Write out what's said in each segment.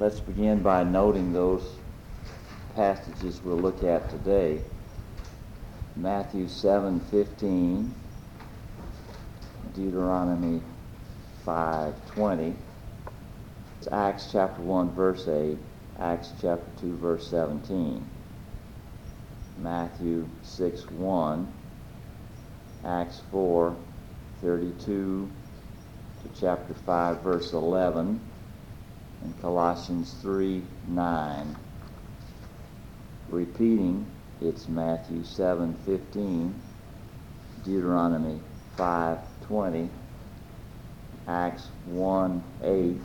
Let's begin by noting those passages we'll look at today. Matthew 7:15, Deuteronomy 5:20, Acts chapter 1 verse 8, Acts chapter 2 verse 17, Matthew 6:1, Acts 4:32 to chapter 5 verse 11, and Colossians 3:9. Repeating, it's Matthew 7:15, Deuteronomy 5:20, Acts 1:8,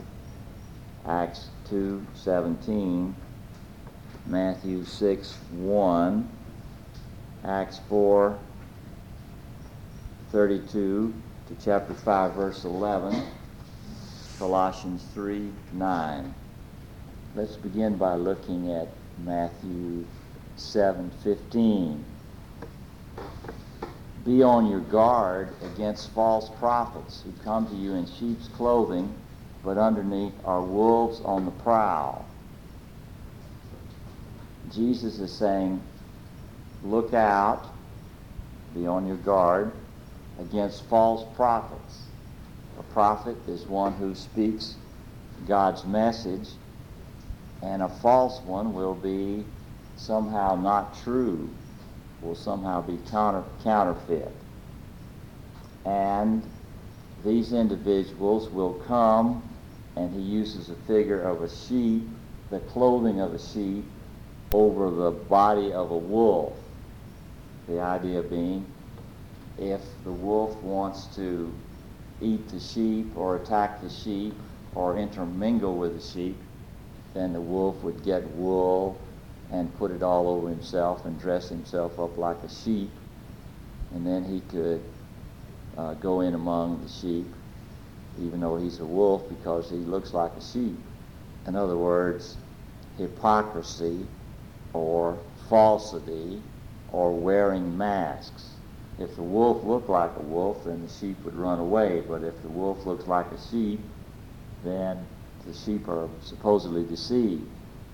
Acts 2:17, Matthew 6:1, Acts 4:32 to chapter 5 verse 11, Colossians 3:9. Let's begin by looking at Matthew 7:15. Be on your guard against false prophets who come to you in sheep's clothing, but underneath are wolves on the prowl. Jesus is saying, look out, be on your guard against false prophets. A prophet is one who speaks God's message, and a false one will be somehow not true, will somehow be counter, counterfeit. And these individuals will come, and he uses a figure of a sheep, the clothing of a sheep, over the body of a wolf. The idea being, if the wolf wants to eat the sheep or attack the sheep or intermingle with the sheep, then the wolf would get wool and put it all over himself and dress himself up like a sheep, and then he could uh, go in among the sheep, even though he's a wolf, because he looks like a sheep. In other words, hypocrisy or falsity or wearing masks. If the wolf looked like a wolf, then the sheep would run away. But if the wolf looks like a sheep, then the sheep are supposedly deceived.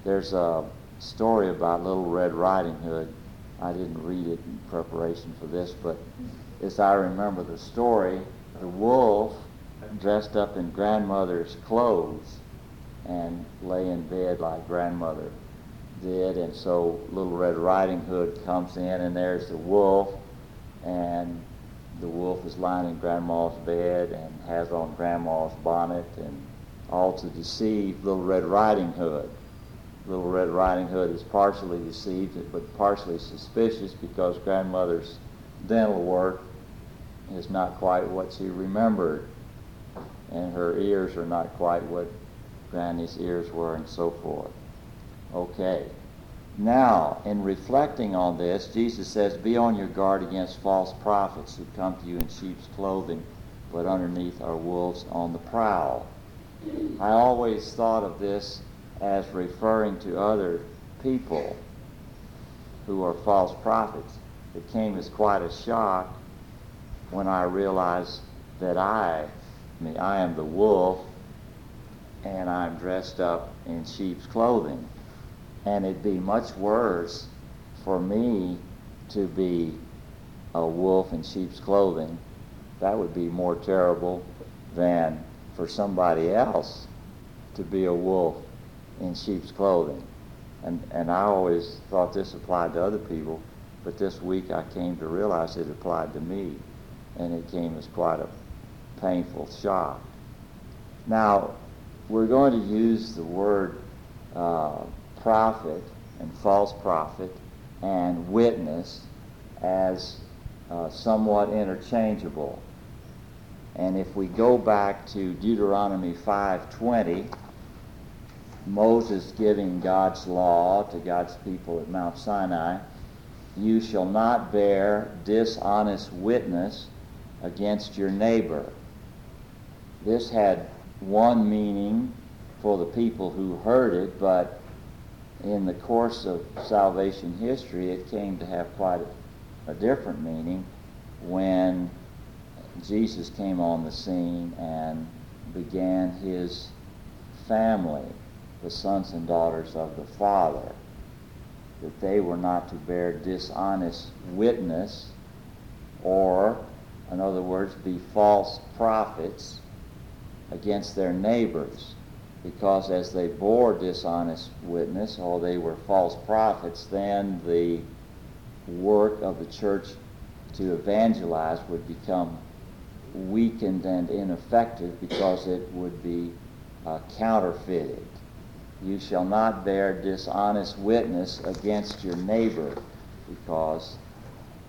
There's a story about Little Red Riding Hood. I didn't read it in preparation for this, but as I remember the story, the wolf dressed up in grandmother's clothes and lay in bed like grandmother did, and so Little Red Riding Hood comes in, and there's the wolf, and the wolf is lying in grandma's bed and has on grandma's bonnet, and all to deceive Little Red Riding Hood. Little Red Riding Hood is partially deceived, but partially suspicious because grandmother's dental work is not quite what she remembered, and her ears are not quite what Granny's ears were, and so forth. Okay. Now, in reflecting on this, Jesus says, Be on your guard against false prophets who come to you in sheep's clothing, but underneath are wolves on the prowl. I always thought of this as referring to other people who are false prophets. It came as quite a shock when I realized that I, I mean, I am the wolf and I'm dressed up in sheep's clothing. And it'd be much worse for me to be a wolf in sheep's clothing. That would be more terrible than for somebody else to be a wolf in sheep's clothing. And, and I always thought this applied to other people, but this week I came to realize it applied to me, and it came as quite a painful shock. Now, we're going to use the word uh, prophet and false prophet and witness as uh, somewhat interchangeable. And if we go back to Deuteronomy 5:20, Moses giving God's law to God's people at Mount Sinai, you shall not bear dishonest witness against your neighbor. This had one meaning for the people who heard it, but in the course of salvation history, it came to have quite a, a different meaning when Jesus came on the scene and began his family the sons and daughters of the Father, that they were not to bear dishonest witness, or, in other words, be false prophets against their neighbors. Because as they bore dishonest witness, or they were false prophets, then the work of the church to evangelize would become weakened and ineffective because it would be uh, counterfeited. You shall not bear dishonest witness against your neighbor because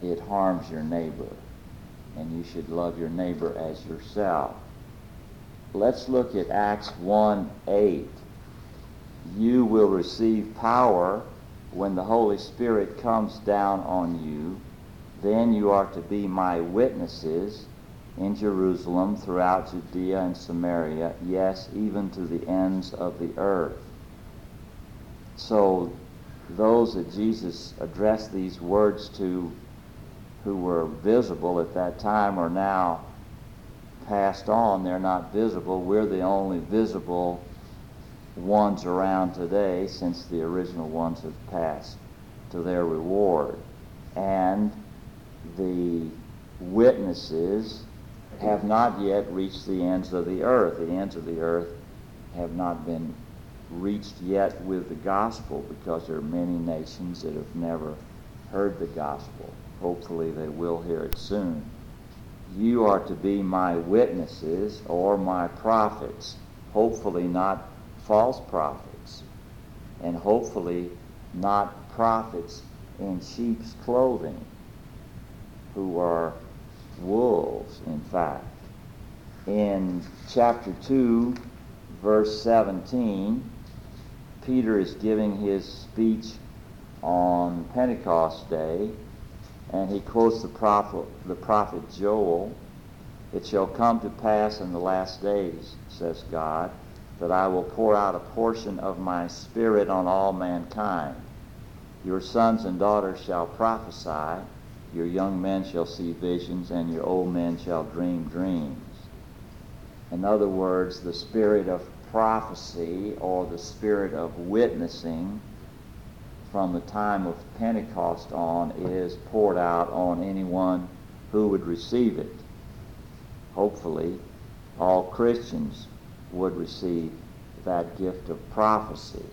it harms your neighbor. And you should love your neighbor as yourself. Let's look at Acts 1 8. You will receive power when the Holy Spirit comes down on you. Then you are to be my witnesses in Jerusalem, throughout Judea and Samaria, yes, even to the ends of the earth. So, those that Jesus addressed these words to who were visible at that time are now passed on. They're not visible. We're the only visible ones around today since the original ones have passed to their reward. And the witnesses have not yet reached the ends of the earth. The ends of the earth have not been reached yet with the gospel because there are many nations that have never heard the gospel. Hopefully, they will hear it soon. You are to be my witnesses or my prophets, hopefully, not false prophets, and hopefully, not prophets in sheep's clothing who are wolves, in fact. In chapter 2, verse 17, Peter is giving his speech on Pentecost Day, and he quotes the prophet, the prophet Joel. It shall come to pass in the last days, says God, that I will pour out a portion of my Spirit on all mankind. Your sons and daughters shall prophesy your young men shall see visions, and your old men shall dream dreams. In other words, the spirit of prophecy or the spirit of witnessing from the time of Pentecost on is poured out on anyone who would receive it. Hopefully, all Christians would receive that gift of prophecy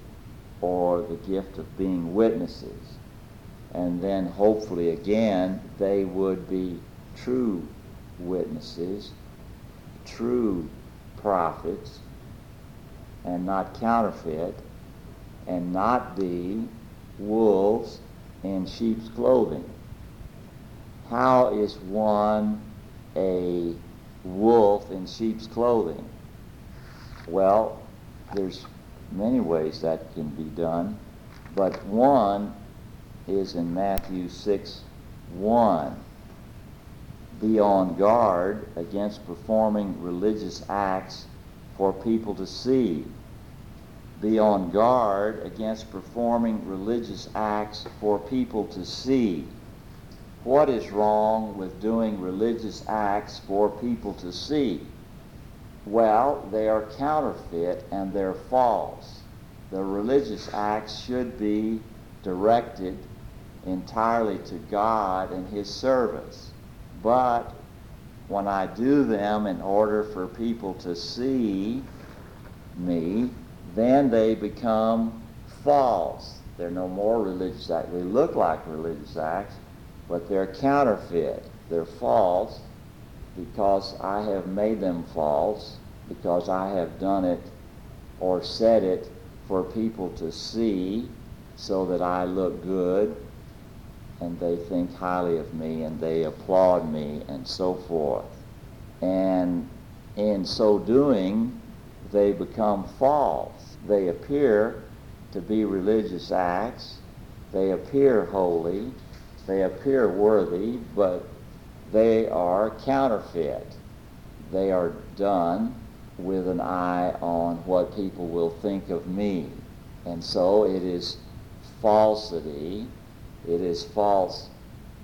or the gift of being witnesses and then hopefully again they would be true witnesses, true prophets, and not counterfeit, and not be wolves in sheep's clothing. How is one a wolf in sheep's clothing? Well, there's many ways that can be done, but one is in Matthew 6 1. Be on guard against performing religious acts for people to see. Be on guard against performing religious acts for people to see. What is wrong with doing religious acts for people to see? Well, they are counterfeit and they're false. The religious acts should be directed entirely to God and His service. But when I do them in order for people to see me, then they become false. They're no more religious acts. They look like religious acts, but they're counterfeit. They're false because I have made them false, because I have done it or said it for people to see so that I look good and they think highly of me and they applaud me and so forth. And in so doing, they become false. They appear to be religious acts, they appear holy, they appear worthy, but they are counterfeit. They are done with an eye on what people will think of me. And so it is falsity it is false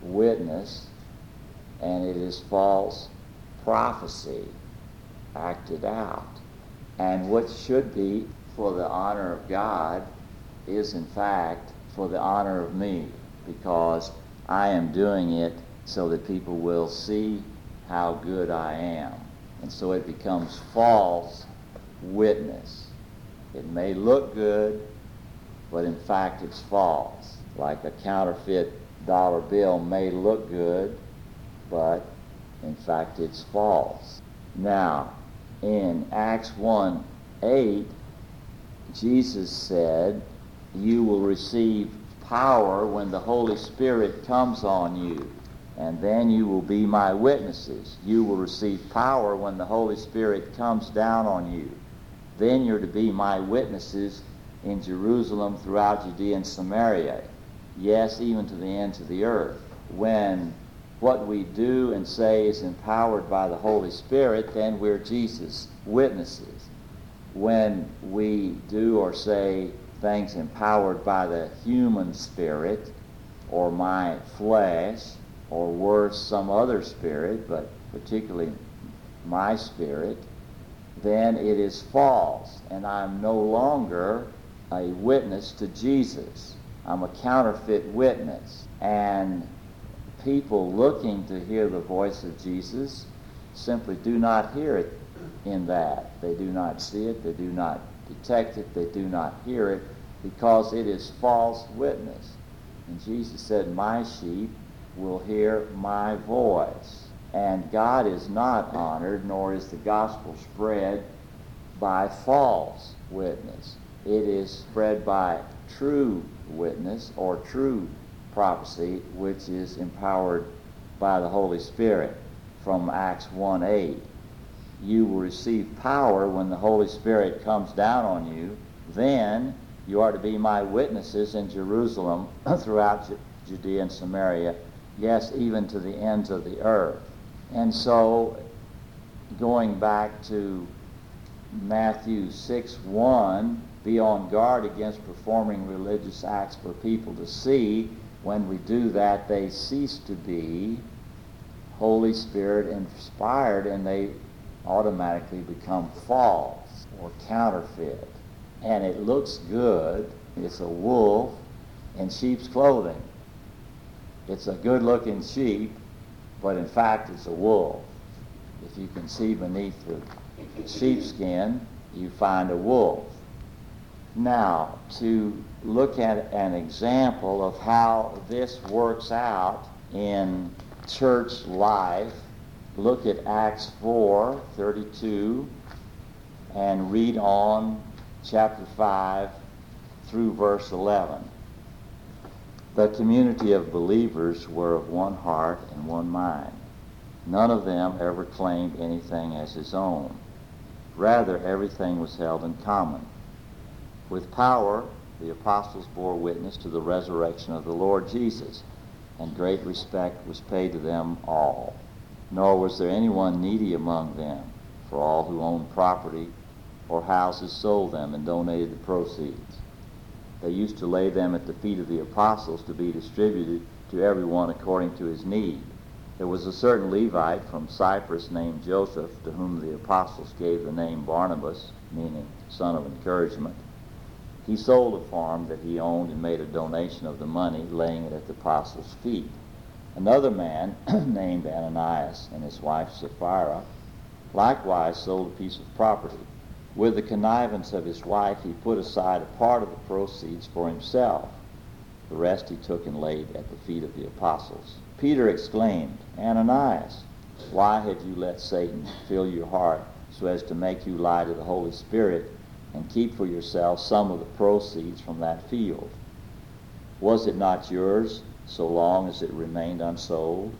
witness, and it is false prophecy acted out. And what should be for the honor of God is in fact for the honor of me because I am doing it so that people will see how good I am. And so it becomes false witness. It may look good, but in fact it's false. Like a counterfeit dollar bill may look good, but in fact it's false. Now, in Acts 1 8, Jesus said, You will receive power when the Holy Spirit comes on you, and then you will be my witnesses. You will receive power when the Holy Spirit comes down on you. Then you're to be my witnesses in Jerusalem, throughout Judea and Samaria, yes, even to the ends of the earth. When what we do and say is empowered by the Holy Spirit, then we're Jesus' witnesses. When we do or say things empowered by the human spirit or my flesh, or worse, some other spirit, but particularly my spirit, then it is false, and I'm no longer a witness to Jesus. I'm a counterfeit witness. And people looking to hear the voice of Jesus simply do not hear it in that. They do not see it, they do not detect it, they do not hear it, because it is false witness. And Jesus said, My sheep will hear my voice. And God is not honored, nor is the gospel spread by false witness. It is spread by true witness or true prophecy, which is empowered by the Holy Spirit from Acts 1 8. You will receive power when the Holy Spirit comes down on you. Then you are to be my witnesses in Jerusalem, throughout Judea and Samaria, yes, even to the ends of the earth. And so, going back to Matthew 6 1, be on guard against performing religious acts for people to see. When we do that, they cease to be Holy Spirit inspired and they automatically become false or counterfeit. And it looks good. It's a wolf in sheep's clothing. It's a good looking sheep, but in fact, it's a wolf. If you can see beneath the sheepskin, you find a wolf. Now, to look at an example of how this works out in church life, look at Acts 4 32 and read on chapter 5 through verse 11. The community of believers were of one heart and one mind. None of them ever claimed anything as his own. Rather, everything was held in common. With power, the apostles bore witness to the resurrection of the Lord Jesus, and great respect was paid to them all. Nor was there anyone needy among them, for all who owned property or houses sold them and donated the proceeds. They used to lay them at the feet of the apostles to be distributed to everyone according to his need. There was a certain Levite from Cyprus named Joseph, to whom the apostles gave the name Barnabas, meaning son of encouragement. He sold a farm that he owned and made a donation of the money, laying it at the apostles' feet. Another man named Ananias and his wife Sapphira likewise sold a piece of property. With the connivance of his wife, he put aside a part of the proceeds for himself. The rest he took and laid at the feet of the apostles. Peter exclaimed, Ananias, why have you let Satan fill your heart so as to make you lie to the Holy Spirit and keep for yourself some of the proceeds from that field. Was it not yours so long as it remained unsold?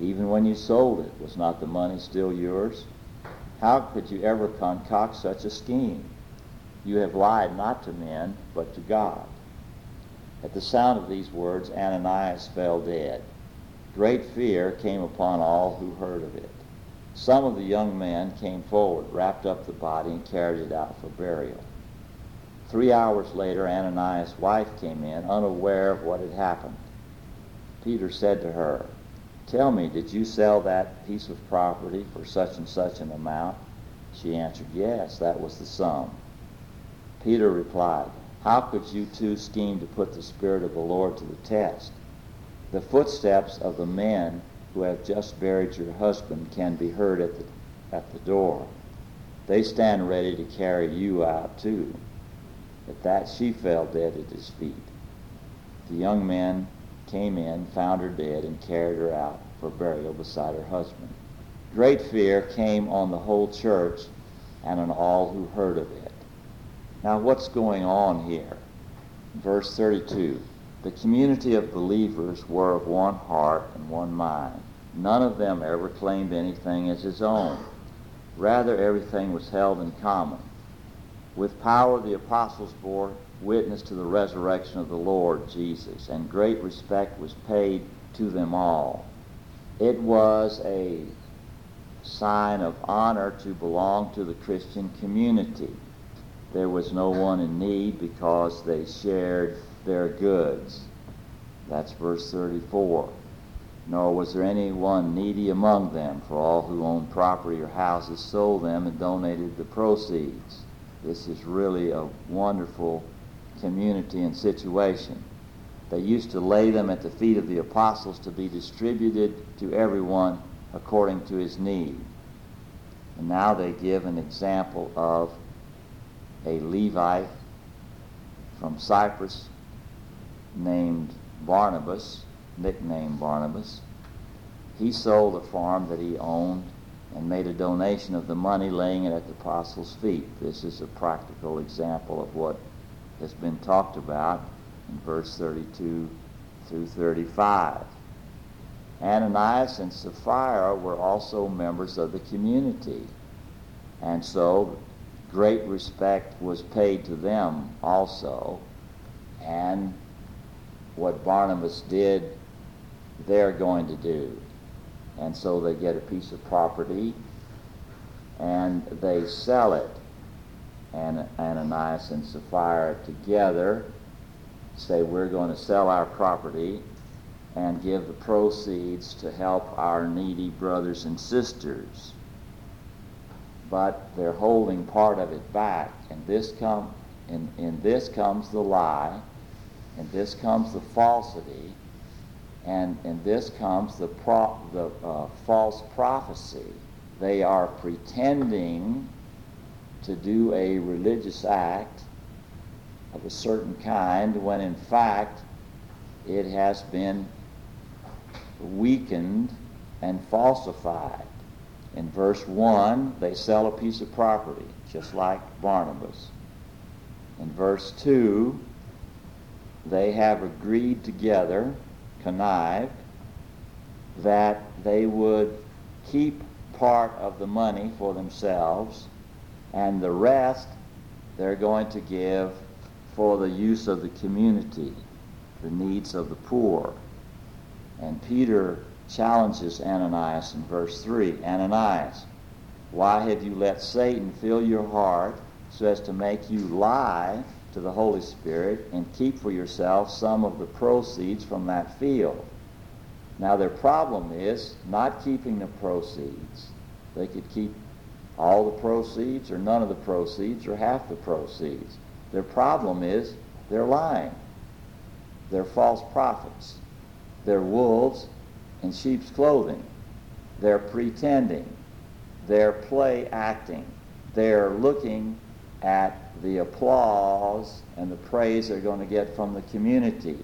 Even when you sold it, was not the money still yours? How could you ever concoct such a scheme? You have lied not to men, but to God. At the sound of these words, Ananias fell dead. Great fear came upon all who heard of it. Some of the young men came forward, wrapped up the body, and carried it out for burial. Three hours later, Ananias' wife came in, unaware of what had happened. Peter said to her, Tell me, did you sell that piece of property for such and such an amount? She answered, Yes, that was the sum. Peter replied, How could you two scheme to put the Spirit of the Lord to the test? The footsteps of the men who have just buried your husband can be heard at the, at the door. They stand ready to carry you out too. At that she fell dead at his feet. The young men came in, found her dead, and carried her out for burial beside her husband. Great fear came on the whole church and on all who heard of it. Now, what's going on here? Verse 32 The community of believers were of one heart and one mind. None of them ever claimed anything as his own. Rather, everything was held in common. With power, the apostles bore witness to the resurrection of the Lord Jesus, and great respect was paid to them all. It was a sign of honor to belong to the Christian community. There was no one in need because they shared their goods. That's verse 34. Nor was there anyone needy among them, for all who owned property or houses sold them and donated the proceeds. This is really a wonderful community and situation. They used to lay them at the feet of the apostles to be distributed to everyone according to his need. And now they give an example of a Levite from Cyprus named Barnabas, nicknamed Barnabas. He sold the farm that he owned and made a donation of the money, laying it at the apostles' feet. This is a practical example of what has been talked about in verse 32 through 35. Ananias and Sapphira were also members of the community. And so great respect was paid to them also. And what Barnabas did, they're going to do. And so they get a piece of property and they sell it. And Ananias and Sapphira together say, We're going to sell our property and give the proceeds to help our needy brothers and sisters. But they're holding part of it back, and this come and, in this comes the lie, and this comes the falsity, and in this comes the pro, the uh, false prophecy. They are pretending to do a religious act of a certain kind when in fact it has been weakened and falsified. In verse 1, they sell a piece of property, just like Barnabas. In verse 2, they have agreed together, connived, that they would keep part of the money for themselves, and the rest they're going to give for the use of the community, the needs of the poor. And Peter challenges Ananias in verse 3 Ananias, why have you let Satan fill your heart so as to make you lie to the Holy Spirit and keep for yourself some of the proceeds from that field? Now, their problem is not keeping the proceeds. They could keep all the proceeds or none of the proceeds or half the proceeds. Their problem is they're lying. They're false prophets. They're wolves in sheep's clothing. They're pretending. They're play acting. They're looking at the applause and the praise they're going to get from the community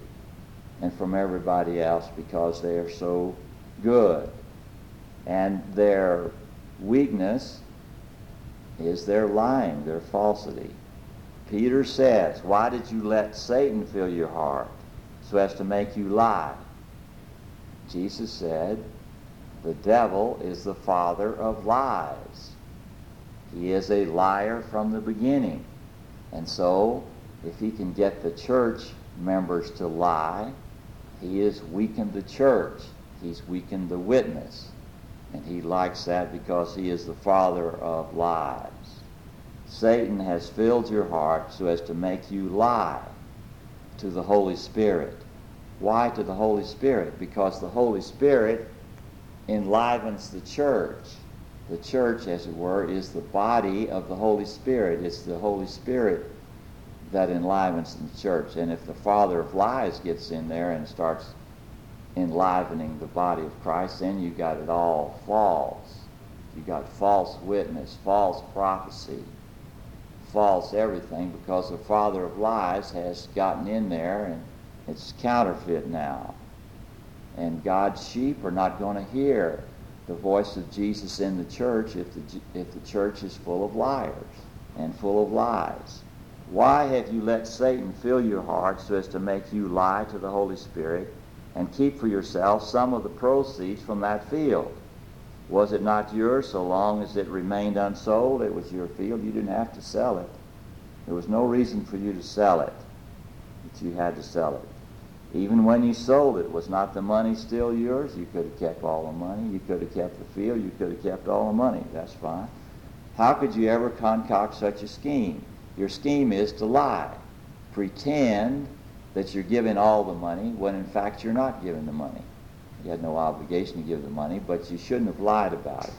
and from everybody else because they are so good. And their weakness is their lying, their falsity. Peter says, Why did you let Satan fill your heart so as to make you lie? Jesus said, The devil is the father of lies. He is a liar from the beginning. And so, if he can get the church members to lie, he has weakened the church. He's weakened the witness. And he likes that because he is the father of lies. Satan has filled your heart so as to make you lie to the Holy Spirit. Why to the Holy Spirit? Because the Holy Spirit enlivens the church. The church, as it were, is the body of the Holy Spirit. It's the Holy Spirit that enlivens the church. And if the father of lies gets in there and starts enlivening the body of Christ, then you got it all false. You got false witness, false prophecy, false everything, because the father of lies has gotten in there and it's counterfeit now. And God's sheep are not going to hear the voice of Jesus in the church if the, if the church is full of liars and full of lies. Why have you let Satan fill your heart so as to make you lie to the Holy Spirit and keep for yourself some of the proceeds from that field? Was it not yours so long as it remained unsold? It was your field. You didn't have to sell it. There was no reason for you to sell it, but you had to sell it. Even when you sold it, was not the money still yours? You could have kept all the money. You could have kept the field. You could have kept all the money. That's fine. How could you ever concoct such a scheme? Your scheme is to lie. Pretend that you're giving all the money when in fact you're not giving the money. You had no obligation to give the money, but you shouldn't have lied about it.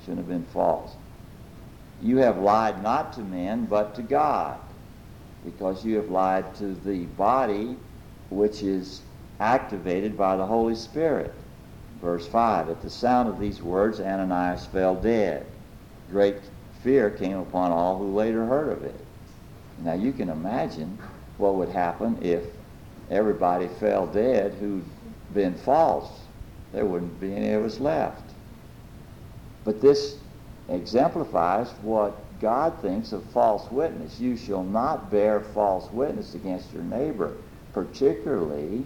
Shouldn't have been false. You have lied not to men, but to God, because you have lied to the body which is activated by the Holy Spirit. Verse 5 At the sound of these words, Ananias fell dead. Great fear came upon all who later heard of it. Now you can imagine what would happen if everybody fell dead who'd been false. There wouldn't be any of us left. But this exemplifies what God thinks of false witness. You shall not bear false witness against your neighbor particularly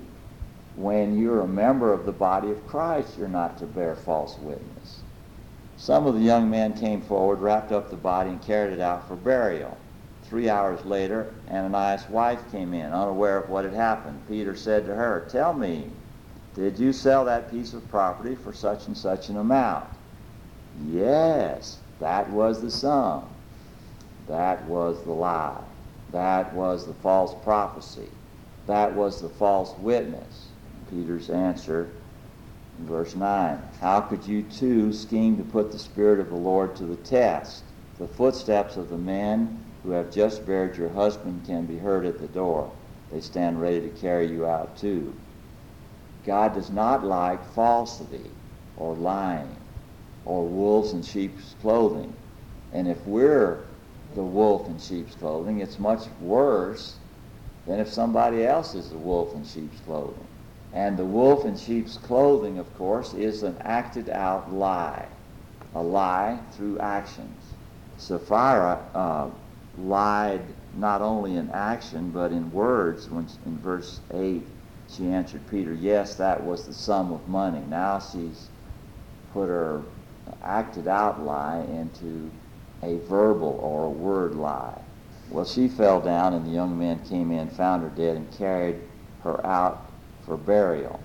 when you're a member of the body of Christ, you're not to bear false witness. Some of the young men came forward, wrapped up the body, and carried it out for burial. Three hours later, Ananias' wife came in, unaware of what had happened. Peter said to her, Tell me, did you sell that piece of property for such and such an amount? Yes, that was the sum. That was the lie. That was the false prophecy. That was the false witness. Peter's answer in verse 9 How could you too scheme to put the Spirit of the Lord to the test? The footsteps of the men who have just buried your husband can be heard at the door. They stand ready to carry you out too. God does not like falsity or lying or wolves in sheep's clothing. And if we're the wolf in sheep's clothing, it's much worse than if somebody else is the wolf in sheep's clothing. And the wolf in sheep's clothing, of course, is an acted out lie, a lie through actions. Sapphira uh, lied not only in action but in words. When in verse eight, she answered Peter, "Yes, that was the sum of money." Now she's put her acted out lie into a verbal or a word lie. Well, she fell down, and the young men came in, found her dead, and carried her out for burial.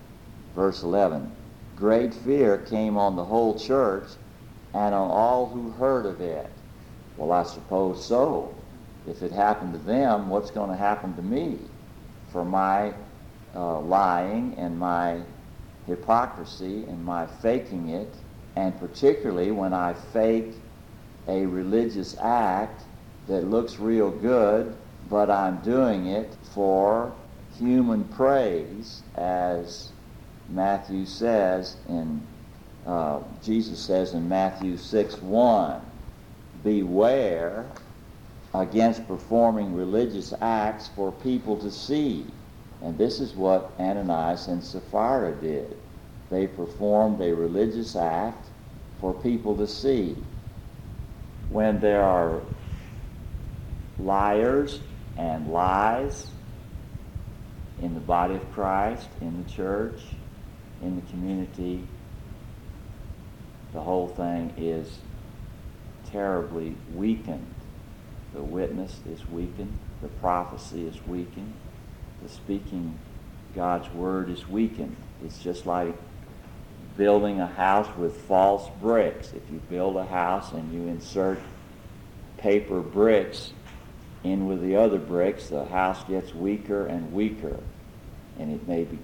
Verse 11 Great fear came on the whole church and on all who heard of it. Well, I suppose so. If it happened to them, what's going to happen to me for my uh, lying and my hypocrisy and my faking it, and particularly when I fake a religious act that looks real good, but I'm doing it for human praise, as Matthew says in, uh, Jesus says in Matthew 6 1. Beware against performing religious acts for people to see. And this is what Ananias and Sapphira did. They performed a religious act for people to see. When there are liars and lies in the body of Christ, in the church, in the community, the whole thing is terribly weakened. The witness is weakened, the prophecy is weakened, the speaking God's word is weakened. It's just like building a house with false bricks. If you build a house and you insert paper bricks in with the other bricks, the house gets weaker and weaker, and it may be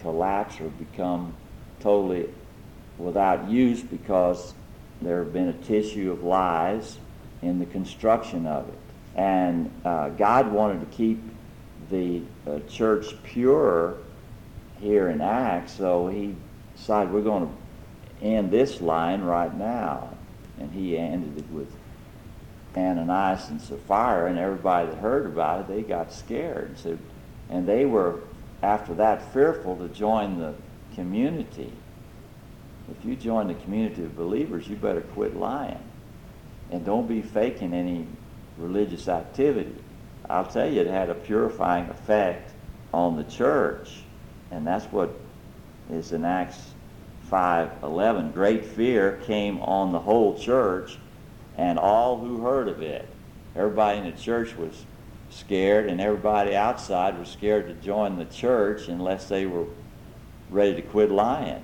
collapse or become totally without use because there have been a tissue of lies in the construction of it. And uh, God wanted to keep the uh, church pure here in Acts, so he decided we're going to end this line right now. And he ended it with Ananias and Sapphira, and everybody that heard about it, they got scared. So, and they were, after that, fearful to join the community. If you join the community of believers, you better quit lying. And don't be faking any religious activity. I'll tell you, it had a purifying effect on the church. And that's what is in Acts 5.11. Great fear came on the whole church and all who heard of it. Everybody in the church was scared, and everybody outside was scared to join the church unless they were ready to quit lying.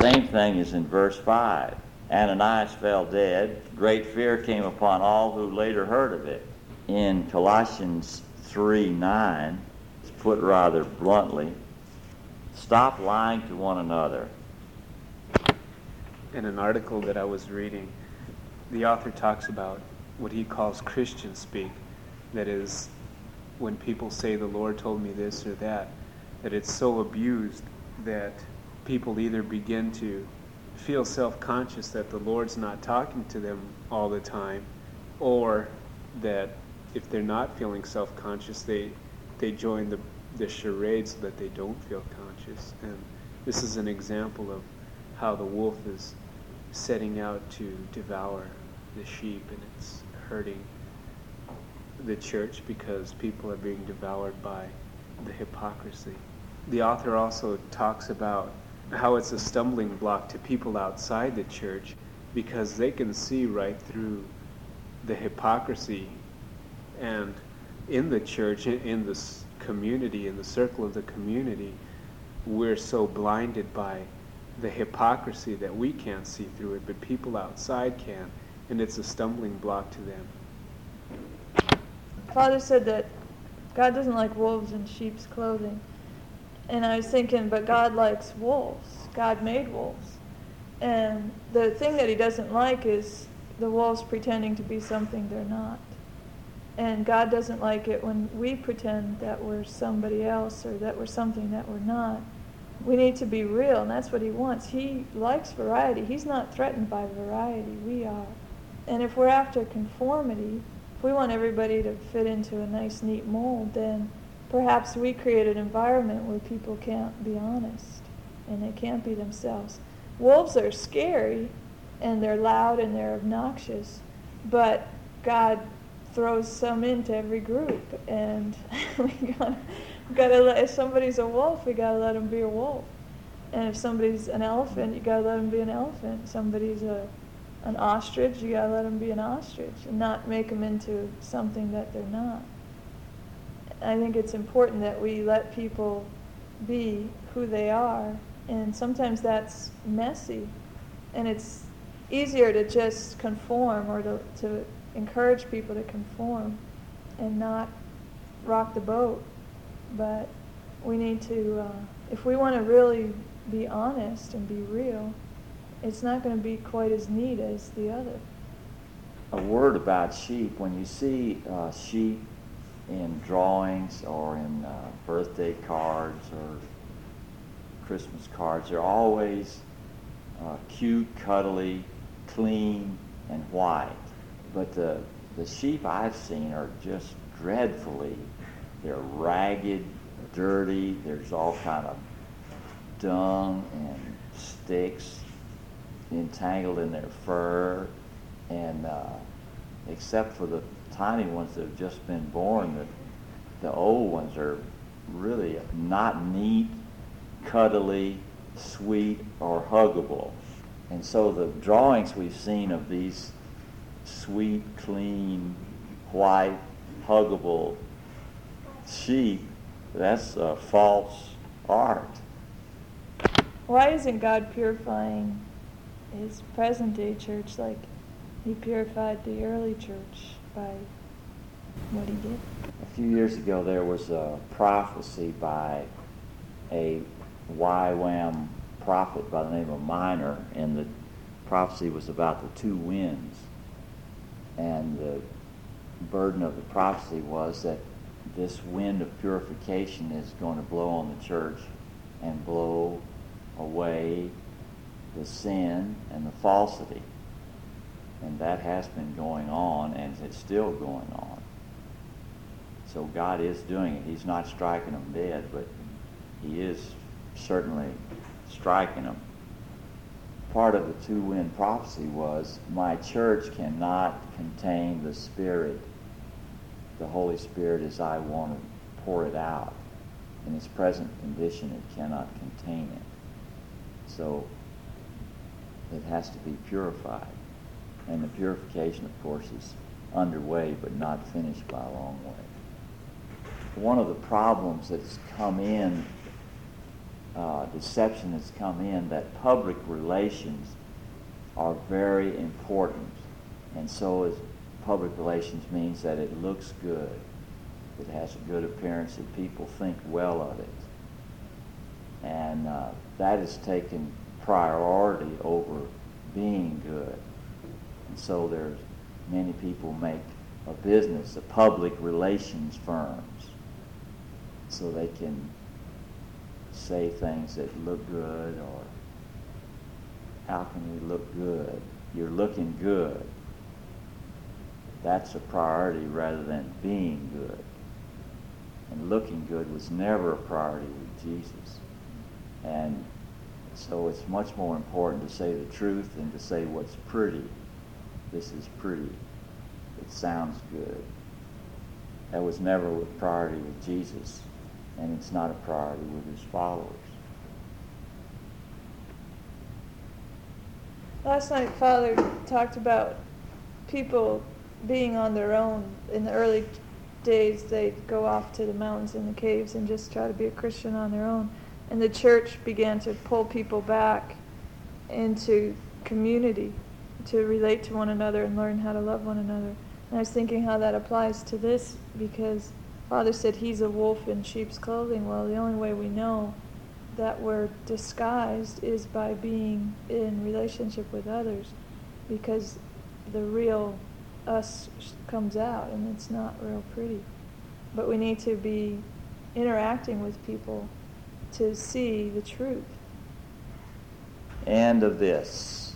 Same thing is in verse 5. Ananias fell dead. Great fear came upon all who later heard of it. In Colossians 3 9, it's put rather bluntly stop lying to one another. In an article that I was reading, the author talks about what he calls Christian speak. That is, when people say, the Lord told me this or that, that it's so abused that people either begin to feel self conscious that the Lord's not talking to them all the time, or that if they're not feeling self conscious, they, they join the, the charade so that they don't feel conscious. And this is an example of how the wolf is setting out to devour the sheep, and it's hurting the church because people are being devoured by the hypocrisy. The author also talks about how it's a stumbling block to people outside the church because they can see right through the hypocrisy and in the church in this community in the circle of the community we're so blinded by the hypocrisy that we can't see through it but people outside can and it's a stumbling block to them. Father said that God doesn't like wolves in sheep's clothing. And I was thinking, but God likes wolves. God made wolves. And the thing that he doesn't like is the wolves pretending to be something they're not. And God doesn't like it when we pretend that we're somebody else or that we're something that we're not. We need to be real, and that's what he wants. He likes variety. He's not threatened by variety. We are. And if we're after conformity, if we want everybody to fit into a nice, neat mold, then perhaps we create an environment where people can't be honest and they can't be themselves. Wolves are scary and they're loud and they're obnoxious, but God throws some into every group, and we gotta, gotta let, if somebody's a wolf, we gotta let them be a wolf, and if somebody's an elephant, you gotta let them be an elephant. Somebody's a an ostrich, you gotta let them be an ostrich and not make them into something that they're not. I think it's important that we let people be who they are, and sometimes that's messy, and it's easier to just conform or to, to encourage people to conform and not rock the boat. But we need to, uh, if we want to really be honest and be real, it's not going to be quite as neat as the other. A word about sheep. When you see uh, sheep in drawings or in uh, birthday cards or Christmas cards, they're always uh, cute, cuddly, clean, and white. But the, the sheep I've seen are just dreadfully, they're ragged, dirty, there's all kind of dung and sticks entangled in their fur, and uh, except for the tiny ones that have just been born, the, the old ones are really not neat, cuddly, sweet, or huggable. And so the drawings we've seen of these sweet, clean, white, huggable sheep, that's a false art. Why isn't God purifying his present day church like he purified the early church by what he did. A few years ago, there was a prophecy by a YWAM prophet by the name of Minor, and the prophecy was about the two winds. And the burden of the prophecy was that this wind of purification is going to blow on the church and blow away the sin and the falsity. And that has been going on and it's still going on. So God is doing it. He's not striking them dead, but he is certainly striking them. Part of the two-wind prophecy was, my church cannot contain the Spirit, the Holy Spirit as I want to pour it out. In its present condition, it cannot contain it. So it has to be purified. And the purification, of course, is underway but not finished by a long way. One of the problems that's come in, uh, deception that's come in, that public relations are very important. And so is public relations means that it looks good. It has a good appearance that people think well of it. And uh, that has taken priority over being good. And so there's many people make a business of public relations firms so they can say things that look good or how can we look good? You're looking good. That's a priority rather than being good. And looking good was never a priority with Jesus. And so it's much more important to say the truth than to say what's pretty. This is pretty. It sounds good. That was never a priority with Jesus, and it's not a priority with his followers. Last night, Father talked about people being on their own. In the early days, they'd go off to the mountains and the caves and just try to be a Christian on their own. And the church began to pull people back into community to relate to one another and learn how to love one another. And I was thinking how that applies to this because Father said he's a wolf in sheep's clothing. Well, the only way we know that we're disguised is by being in relationship with others because the real us comes out and it's not real pretty. But we need to be interacting with people to see the truth. And of this